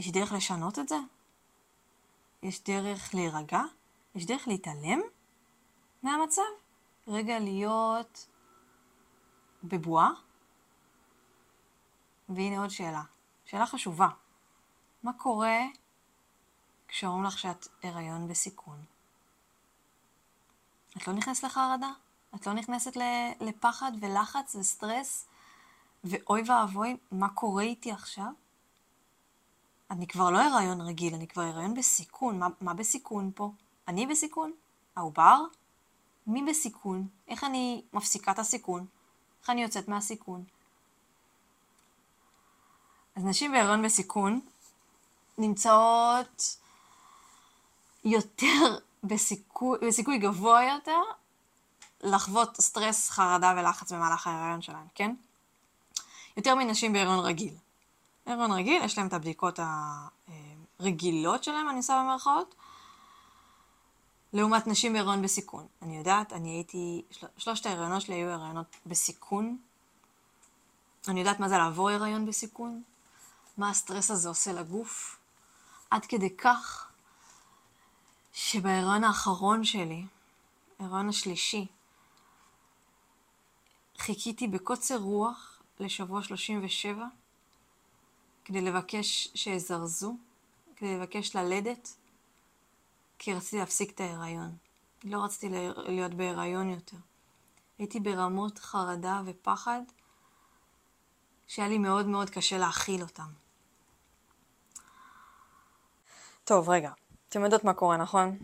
יש דרך לשנות את זה? יש דרך להירגע? יש דרך להתעלם מהמצב? רגע להיות בבועה? והנה עוד שאלה, שאלה חשובה. מה קורה כשאומרים לך שאת הריון בסיכון? את לא נכנסת לחרדה? את לא נכנסת לפחד ולחץ וסטרס? ואוי ואבוי, מה קורה איתי עכשיו? אני כבר לא הריון רגיל, אני כבר הריון בסיכון. מה, מה בסיכון פה? אני בסיכון? העובר? מי בסיכון? איך אני מפסיקה את הסיכון? איך אני יוצאת מהסיכון? אז נשים בהריון בסיכון נמצאות יותר בסיכוי, בסיכוי גבוה יותר לחוות סטרס, חרדה ולחץ במהלך ההריון שלהם, כן? יותר מנשים בהריון רגיל. בהריון רגיל, יש להם את הבדיקות הרגילות שלהם, אני עושה במרכאות, לעומת נשים בהריון בסיכון. אני יודעת, אני הייתי, של, שלושת ההריונות שלי היו הריונות בסיכון. אני יודעת מה זה לעבור הריון בסיכון, מה הסטרס הזה עושה לגוף. עד כדי כך שבהיריון האחרון שלי, ההיריון השלישי, חיכיתי בקוצר רוח לשבוע 37 כדי לבקש שיזרזו, כדי לבקש ללדת, כי רציתי להפסיק את ההיריון. לא רציתי להיות בהיריון יותר. הייתי ברמות חרדה ופחד שהיה לי מאוד מאוד קשה להכיל אותם. טוב, רגע. אתם יודעות מה קורה, נכון?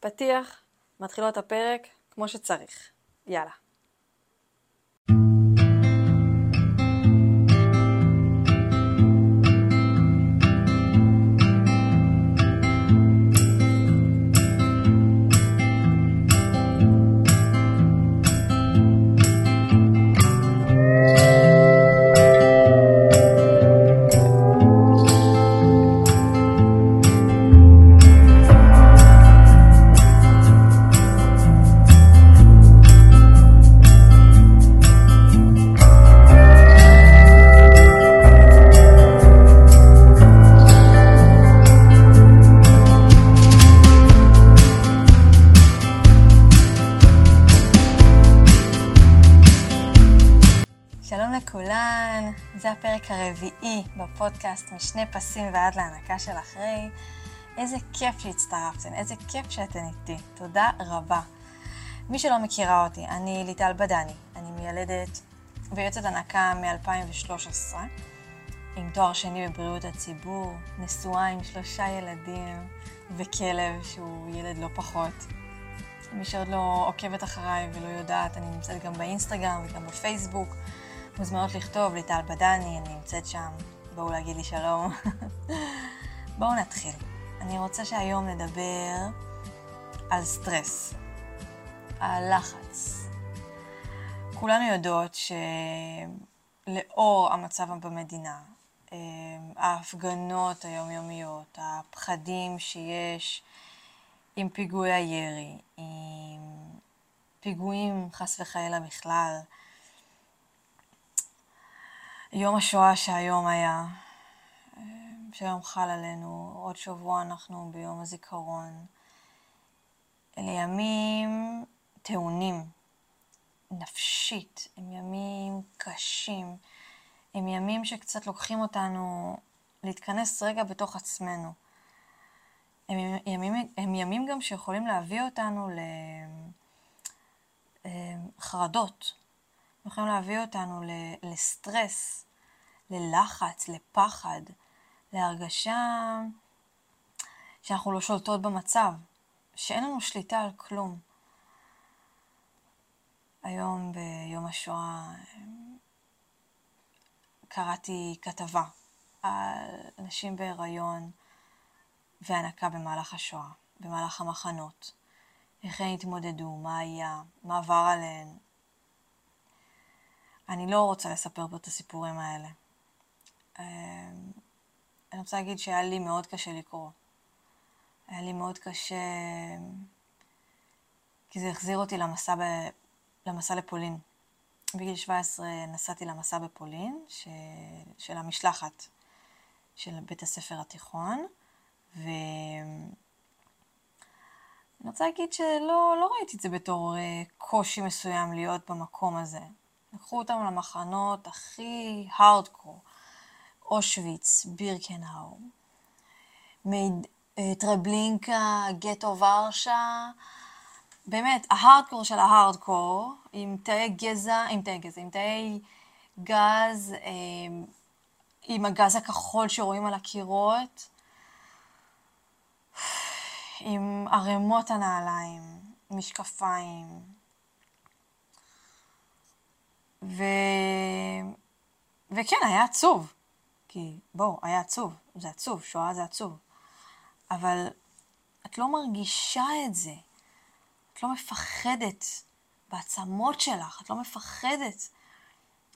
פתיח, מתחילות הפרק כמו שצריך. יאללה. הרביעי בפודקאסט משני פסים ועד להנקה של אחרי. איזה כיף שהצטרפתן, איזה כיף שאתן איתי. תודה רבה. מי שלא מכירה אותי, אני ליטל בדני. אני מיילדת ויועצת הנקה מ-2013, עם תואר שני בבריאות הציבור, נשואה עם שלושה ילדים וכלב שהוא ילד לא פחות. מי שעוד לא עוקבת אחריי ולא יודעת, אני נמצאת גם באינסטגרם וגם בפייסבוק. מוזמנות לכתוב ליטל בדני, אני נמצאת שם, בואו להגיד לי שלום. בואו נתחיל. אני רוצה שהיום נדבר על סטרס, על לחץ. כולנו יודעות שלאור המצב במדינה, אה, ההפגנות היומיומיות, הפחדים שיש עם פיגועי הירי, עם פיגועים חס וחלילה בכלל, יום השואה שהיום היה, שהיום חל עלינו, עוד שבוע אנחנו ביום הזיכרון. אלה ימים טעונים, נפשית, הם ימים קשים, הם ימים שקצת לוקחים אותנו להתכנס רגע בתוך עצמנו. הם ימים, הם ימים גם שיכולים להביא אותנו לחרדות, יכולים להביא אותנו לסטרס, ללחץ, לפחד, להרגשה שאנחנו לא שולטות במצב, שאין לנו שליטה על כלום. היום ביום השואה קראתי כתבה על נשים בהיריון והנקה במהלך השואה, במהלך המחנות. איך הן התמודדו, מה היה, מה עבר עליהן, אני לא רוצה לספר פה את הסיפורים האלה. אמ, אני רוצה להגיד שהיה לי מאוד קשה לקרוא. היה לי מאוד קשה, כי זה החזיר אותי למסע, ב... למסע לפולין. בגיל 17 נסעתי למסע בפולין, ש... של המשלחת של בית הספר התיכון, ואני רוצה להגיד שלא לא ראיתי את זה בתור אה, קושי מסוים להיות במקום הזה. לקחו אותם למחנות הכי הארדקור, אושוויץ, בירקנהאו, מיד, אה, טרבלינקה, גטו ורשה, באמת, ההארדקור של ההארדקור, עם תאי גזע, עם תאי גזע, עם תאי גז, אה, עם הגז הכחול שרואים על הקירות, עם ערימות הנעליים, משקפיים. ו... וכן, היה עצוב. כי בואו, היה עצוב. זה עצוב, שואה זה עצוב. אבל את לא מרגישה את זה. את לא מפחדת בעצמות שלך, את לא מפחדת.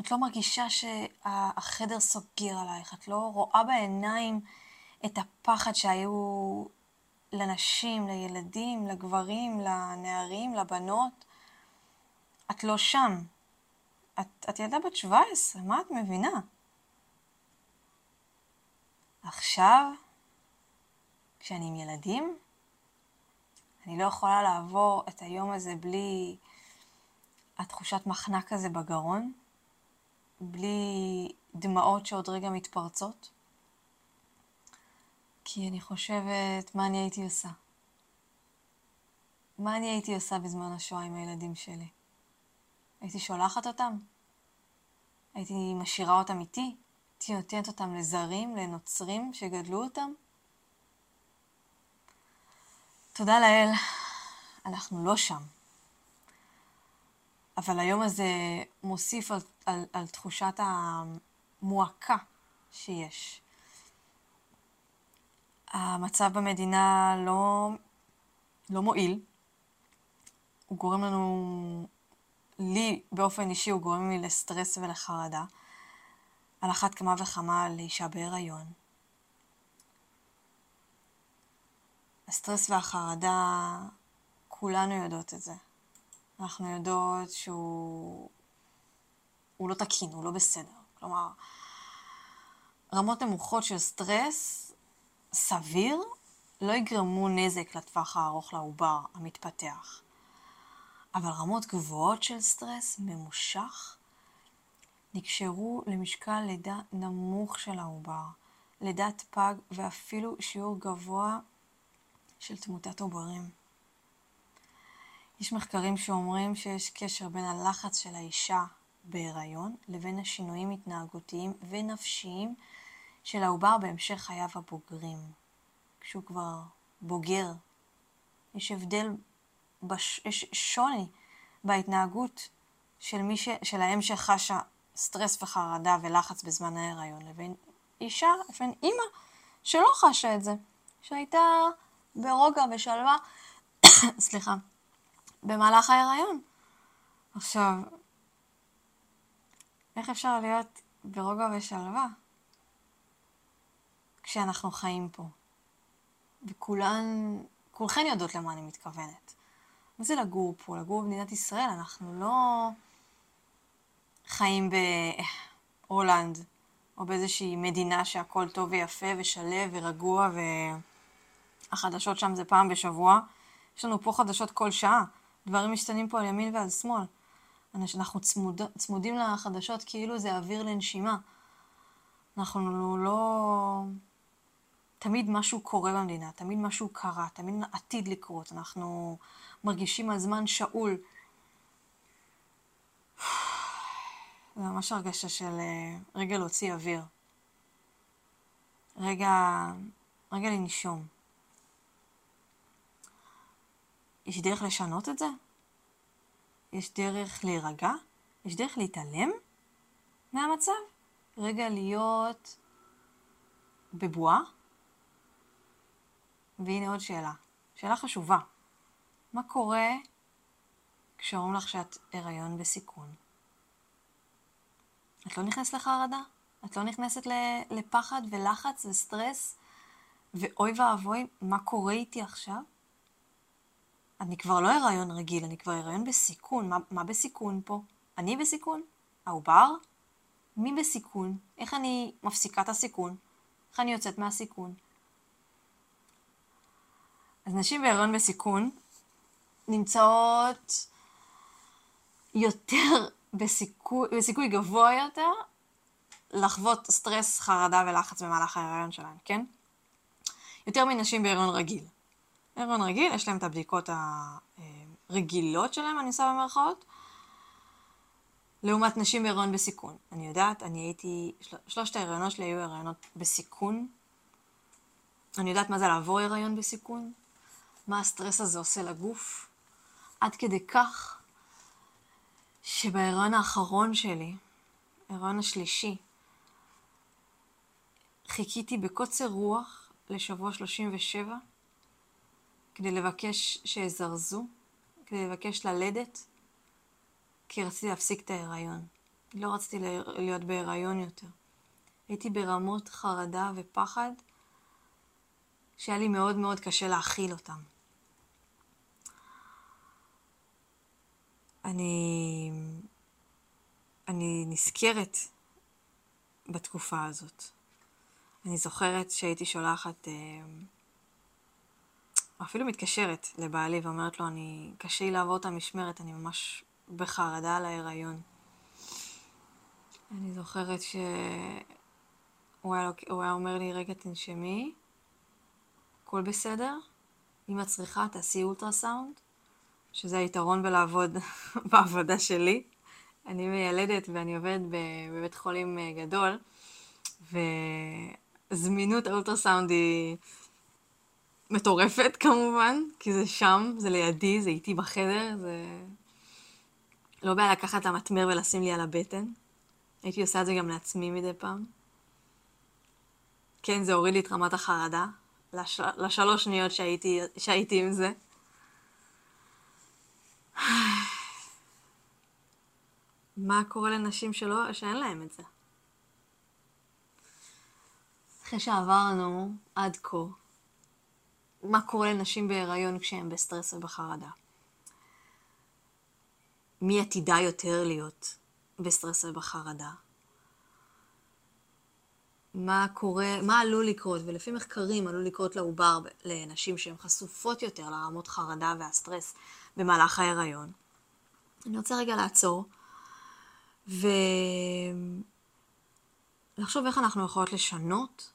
את לא מרגישה שהחדר סוגר עלייך, את לא רואה בעיניים את הפחד שהיו לנשים, לילדים, לגברים, לנערים, לבנות. את לא שם. את, את ילדה בת 17, מה את מבינה? עכשיו, כשאני עם ילדים, אני לא יכולה לעבור את היום הזה בלי התחושת מחנק הזה בגרון, בלי דמעות שעוד רגע מתפרצות, כי אני חושבת מה אני הייתי עושה. מה אני הייתי עושה בזמן השואה עם הילדים שלי? הייתי שולחת אותם? הייתי משאירה אותם איתי? הייתי נותנת אותם לזרים, לנוצרים שגדלו אותם? תודה לאל, אנחנו לא שם. אבל היום הזה מוסיף על, על, על תחושת המועקה שיש. המצב במדינה לא, לא מועיל. הוא גורם לנו, לי באופן אישי, הוא גורם לי לסטרס ולחרדה. על אחת כמה וכמה לאישה בהיריון. הסטרס והחרדה, כולנו יודעות את זה. אנחנו יודעות שהוא הוא לא תקין, הוא לא בסדר. כלומר, רמות נמוכות של סטרס סביר לא יגרמו נזק לטווח הארוך לעובר המתפתח. אבל רמות גבוהות של סטרס ממושך נקשרו למשקל לידה נמוך של העובר, לידת פג ואפילו שיעור גבוה של תמותת עוברים. יש מחקרים שאומרים שיש קשר בין הלחץ של האישה בהיריון לבין השינויים התנהגותיים ונפשיים של העובר בהמשך חייו הבוגרים. כשהוא כבר בוגר, יש הבדל, בש... יש שוני בהתנהגות של, מי ש... של האם שחשה סטרס וחרדה ולחץ בזמן ההיריון, לבין אישה, לבין אימא שלא חשה את זה, שהייתה ברוגע ושלווה, סליחה, במהלך ההיריון. עכשיו, איך אפשר להיות ברוגע ושלווה כשאנחנו חיים פה? וכולן, כולכן יודעות למה אני מתכוונת. מה זה לגור פה? לגור במדינת ישראל, אנחנו לא חיים בהולנד, או באיזושהי מדינה שהכל טוב ויפה ושלב ורגוע והחדשות שם זה פעם בשבוע. יש לנו פה חדשות כל שעה. דברים משתנים פה על ימין ועל שמאל. אנחנו צמוד, צמודים לחדשות כאילו זה אוויר לנשימה. אנחנו לא... תמיד משהו קורה במדינה, תמיד משהו קרה, תמיד עתיד לקרות. אנחנו מרגישים על זמן שאול. זה ממש הרגשה של אה, רגע להוציא אוויר. רגע, רגע לנשום. יש דרך לשנות את זה? יש דרך להירגע? יש דרך להתעלם מהמצב? רגע להיות בבועה? והנה עוד שאלה, שאלה חשובה. מה קורה כשאומרים לך שאת הריון בסיכון? את לא נכנסת לחרדה? את לא נכנסת לפחד ולחץ וסטרס? ואוי ואבוי, מה קורה איתי עכשיו? אני כבר לא הריון רגיל, אני כבר הריון בסיכון. מה, מה בסיכון פה? אני בסיכון? העובר? מי בסיכון? איך אני מפסיקה את הסיכון? איך אני יוצאת מהסיכון? אז נשים בהיריון בסיכון נמצאות יותר בסיכוי, בסיכוי גבוה יותר לחוות סטרס, חרדה ולחץ במהלך ההיריון שלהן, כן? יותר מנשים בהיריון רגיל. בהיריון רגיל, יש להם את הבדיקות הרגילות שלהם, אני עושה במרכאות, לעומת נשים בהיריון בסיכון. אני יודעת, אני הייתי, של, שלושת ההיריונות שלי היו הריונות בסיכון. אני יודעת מה זה לעבור הריון בסיכון, מה הסטרס הזה עושה לגוף. עד כדי כך שבהיריון האחרון שלי, ההיריון השלישי, חיכיתי בקוצר רוח לשבוע 37 כדי לבקש שיזרזו, כדי לבקש ללדת, כי רציתי להפסיק את ההיריון. לא רציתי להיות בהיריון יותר. הייתי ברמות חרדה ופחד שהיה לי מאוד מאוד קשה להכיל אותם. אני, אני נזכרת בתקופה הזאת. אני זוכרת שהייתי שולחת, אה, אפילו מתקשרת לבעלי ואומרת לו, אני, קשה לי לעבור את המשמרת, אני ממש בחרדה על ההיריון. אני זוכרת שהוא היה, היה אומר לי, רגע תנשמי, הכל בסדר, אם את צריכה תעשי אולטרסאונד, שזה היתרון בלעבוד בעבודה שלי. אני מיילדת ואני עובדת בבית חולים אה, גדול, וזמינות האולטרסאונד היא מטורפת כמובן, כי זה שם, זה לידי, זה איתי בחדר, זה... לא בעיה לקחת את המטמר ולשים לי על הבטן. הייתי עושה את זה גם לעצמי מדי פעם. כן, זה הוריד לי את רמת החרדה, לש... לשלוש שניות שהייתי, שהייתי עם זה. מה קורה לנשים שלא, שאין להן את זה? אחרי שעברנו עד כה, מה קורה לנשים בהיריון כשהן בסטרס ובחרדה? מי עתידה יותר להיות בסטרס ובחרדה? מה קורה, מה עלול לקרות, ולפי מחקרים עלול לקרות לעובר לנשים שהן חשופות יותר לרמות חרדה והסטרס במהלך ההיריון. אני רוצה רגע לעצור ולחשוב איך אנחנו יכולות לשנות,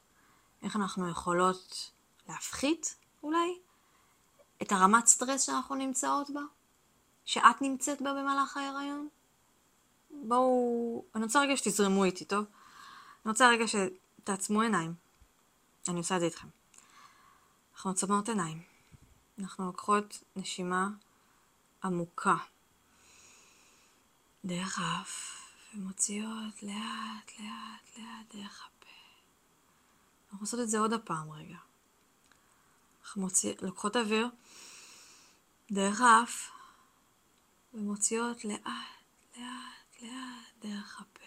איך אנחנו יכולות להפחית אולי את הרמת סטרס שאנחנו נמצאות בה, שאת נמצאת בה במהלך ההיריון. בואו, אני רוצה רגע שתזרמו איתי, טוב? אני רוצה רגע שתעצמו עיניים. אני עושה את זה איתכם. אנחנו עוצמות עיניים. אנחנו לוקחות נשימה עמוקה דרך האף, ומוציאות לאט, לאט, לאט דרך הפה. אנחנו עושות את זה עוד הפעם רגע. אנחנו מוציא, לוקחות אוויר דרך האף, ומוציאות לאט, לאט, לאט דרך הפה.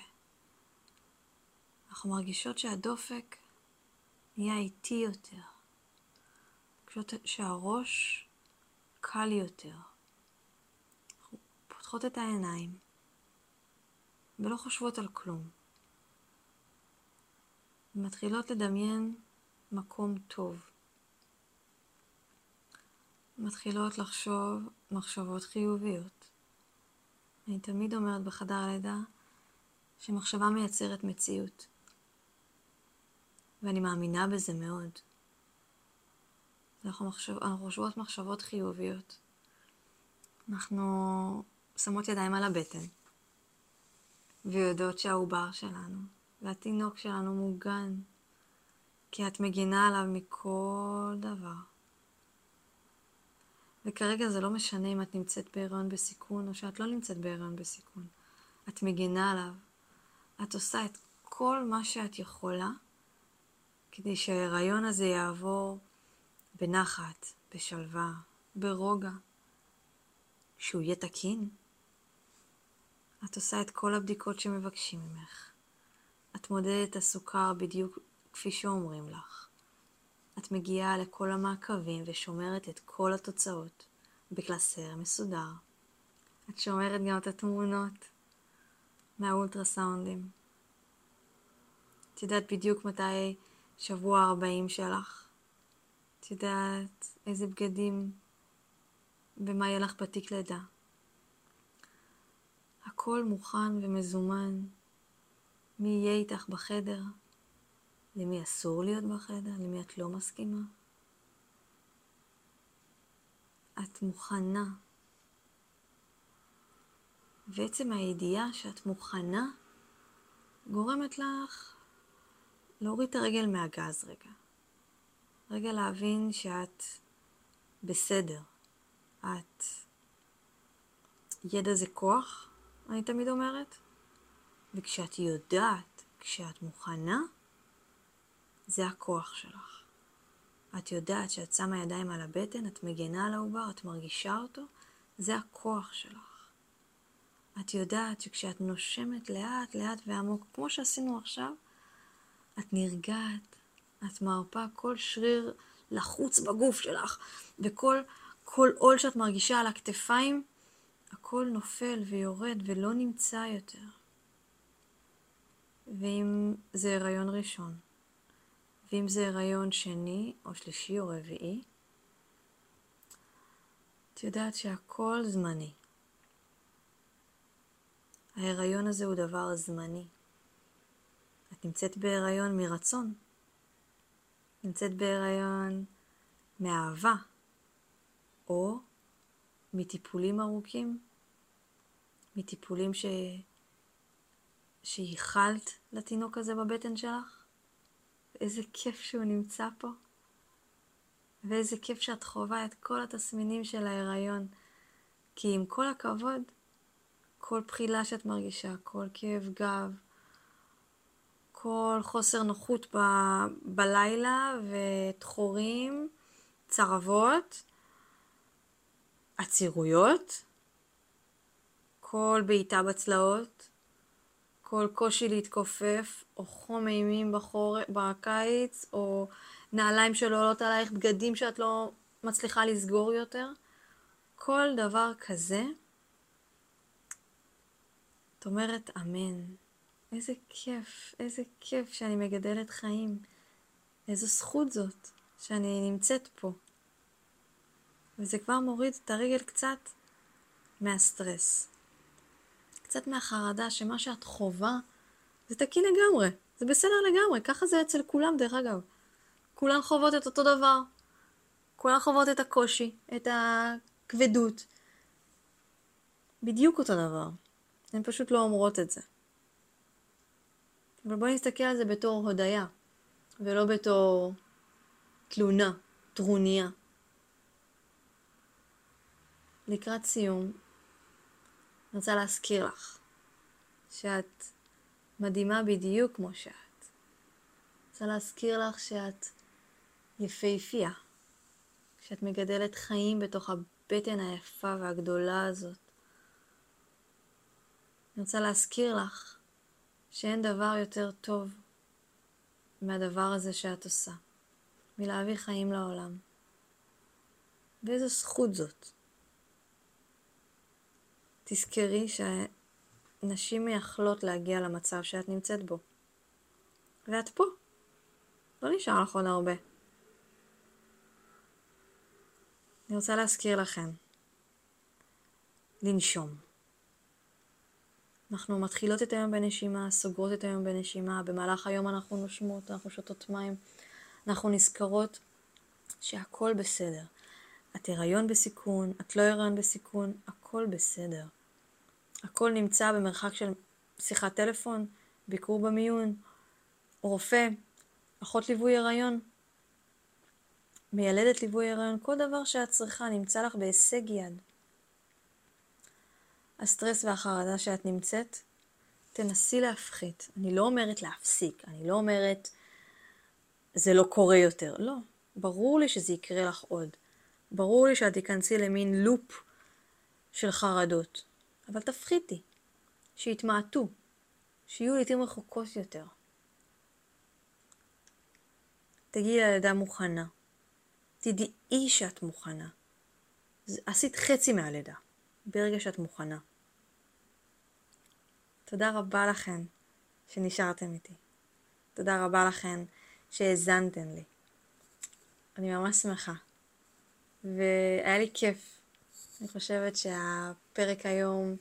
אנחנו מרגישות שהדופק נהיה איטי יותר. פשוט שהראש קל יותר. פותחות את העיניים ולא חושבות על כלום. מתחילות לדמיין מקום טוב. מתחילות לחשוב מחשבות חיוביות. אני תמיד אומרת בחדר הלידה שמחשבה מייצרת מציאות. ואני מאמינה בזה מאוד. אנחנו, מחשב, אנחנו חושבות מחשבות חיוביות. אנחנו שמות ידיים על הבטן, ויודעות שהעובר שלנו והתינוק שלנו מוגן, כי את מגינה עליו מכל דבר. וכרגע זה לא משנה אם את נמצאת בהיריון בסיכון או שאת לא נמצאת בהיריון בסיכון. את מגינה עליו. את עושה את כל מה שאת יכולה כדי שההיריון הזה יעבור בנחת, בשלווה, ברוגע. שהוא יהיה תקין. את עושה את כל הבדיקות שמבקשים ממך. את מודדת הסוכר בדיוק כפי שאומרים לך. את מגיעה לכל המעקבים ושומרת את כל התוצאות בקלסר מסודר. את שומרת גם את התמונות מהאולטרסאונדים. את יודעת בדיוק מתי שבוע 40 שלך. את יודעת איזה בגדים ומה יהיה לך בתיק לידה. הכל מוכן ומזומן. מי יהיה איתך בחדר? למי אסור להיות בחדר? למי את לא מסכימה? את מוכנה. ועצם הידיעה שאת מוכנה גורמת לך להוריד את הרגל מהגז רגע. רגע להבין שאת בסדר. את... ידע זה כוח, אני תמיד אומרת. וכשאת יודעת, כשאת מוכנה, זה הכוח שלך. את יודעת שאת שמה ידיים על הבטן, את מגנה על העובר, את מרגישה אותו, זה הכוח שלך. את יודעת שכשאת נושמת לאט לאט ועמוק, כמו שעשינו עכשיו, את נרגעת, את מרפה כל שריר לחוץ בגוף שלך, וכל כל עול שאת מרגישה על הכתפיים, הכל נופל ויורד ולא נמצא יותר. ואם זה הריון ראשון, ואם זה הריון שני, או שלישי, או רביעי, את יודעת שהכל זמני. ההיריון הזה הוא דבר זמני. את נמצאת בהיריון מרצון. נמצאת בהיריון מאהבה, או מטיפולים ארוכים, מטיפולים ש... שייחלת לתינוק הזה בבטן שלך, ואיזה כיף שהוא נמצא פה, ואיזה כיף שאת חווה את כל התסמינים של ההיריון, כי עם כל הכבוד, כל בחילה שאת מרגישה, כל כאב גב, כל חוסר נוחות ב, בלילה ותחורים, צרבות, עצירויות, כל בעיטה בצלעות, כל קושי להתכופף, או חום אימים בחור... בקיץ, או נעליים שלא עולות עלייך, בגדים שאת לא מצליחה לסגור יותר, כל דבר כזה, את אומרת אמן. איזה כיף, איזה כיף שאני מגדלת חיים. איזו זכות זאת שאני נמצאת פה. וזה כבר מוריד את הרגל קצת מהסטרס. קצת מהחרדה שמה שאת חווה זה תקין לגמרי, זה בסדר לגמרי, ככה זה אצל כולם דרך אגב. כולן חוות את אותו דבר. כולן חוות את הקושי, את הכבדות. בדיוק אותו דבר. הן פשוט לא אומרות את זה. אבל בואי נסתכל על זה בתור הודיה, ולא בתור תלונה, טרוניה. לקראת סיום, אני רוצה להזכיר לך שאת מדהימה בדיוק כמו שאת. אני רוצה להזכיר לך שאת יפהפייה, שאת מגדלת חיים בתוך הבטן היפה והגדולה הזאת. אני רוצה להזכיר לך שאין דבר יותר טוב מהדבר הזה שאת עושה, מלהביא חיים לעולם. ואיזו זכות זאת. תזכרי שנשים מייחלות להגיע למצב שאת נמצאת בו. ואת פה. לא נשאר לך עוד הרבה. אני רוצה להזכיר לכם לנשום. אנחנו מתחילות את היום בנשימה, סוגרות את היום בנשימה, במהלך היום אנחנו נושמות, אנחנו שותות מים, אנחנו נזכרות שהכל בסדר. את הריון בסיכון, את לא הריון בסיכון, הכל בסדר. הכל נמצא במרחק של שיחת טלפון, ביקור במיון, רופא, אחות ליווי הריון, מיילדת ליווי הריון, כל דבר שאת צריכה נמצא לך בהישג יד. הסטרס והחרדה שאת נמצאת, תנסי להפחית. אני לא אומרת להפסיק, אני לא אומרת זה לא קורה יותר. לא, ברור לי שזה יקרה לך עוד. ברור לי שאת תיכנסי למין לופ של חרדות. אבל תפחיתי, שיתמעטו, שיהיו לעיתים רחוקות יותר. תגיעי ללידה מוכנה. תדעי שאת מוכנה. עשית חצי מהלידה, ברגע שאת מוכנה. תודה רבה לכן שנשארתם איתי. תודה רבה לכן שהאזנתן לי. אני ממש שמחה. והיה לי כיף. אני חושבת שהפרק היום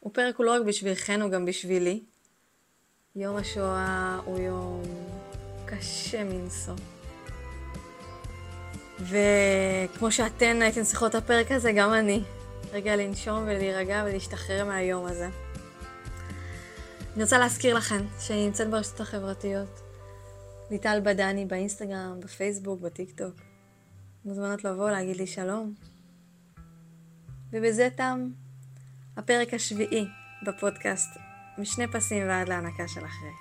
הוא פרק הוא לא רק בשבילכן, הוא גם בשבילי. יום השואה הוא יום קשה מנשוא. וכמו שאתן הייתן צריכות את הפרק הזה, גם אני. רגע לנשום ולהירגע ולהשתחרר מהיום הזה. אני רוצה להזכיר לכם שאני נמצאת ברשתות החברתיות. ליטל בדני באינסטגרם, בפייסבוק, בטיקטוק. מוזמנות לבוא, להגיד לי שלום. ובזה תם הפרק השביעי בפודקאסט, משני פסים ועד להנקה של אחרי.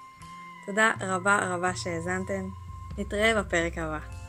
תודה רבה רבה שהאזנתם. נתראה בפרק הבא.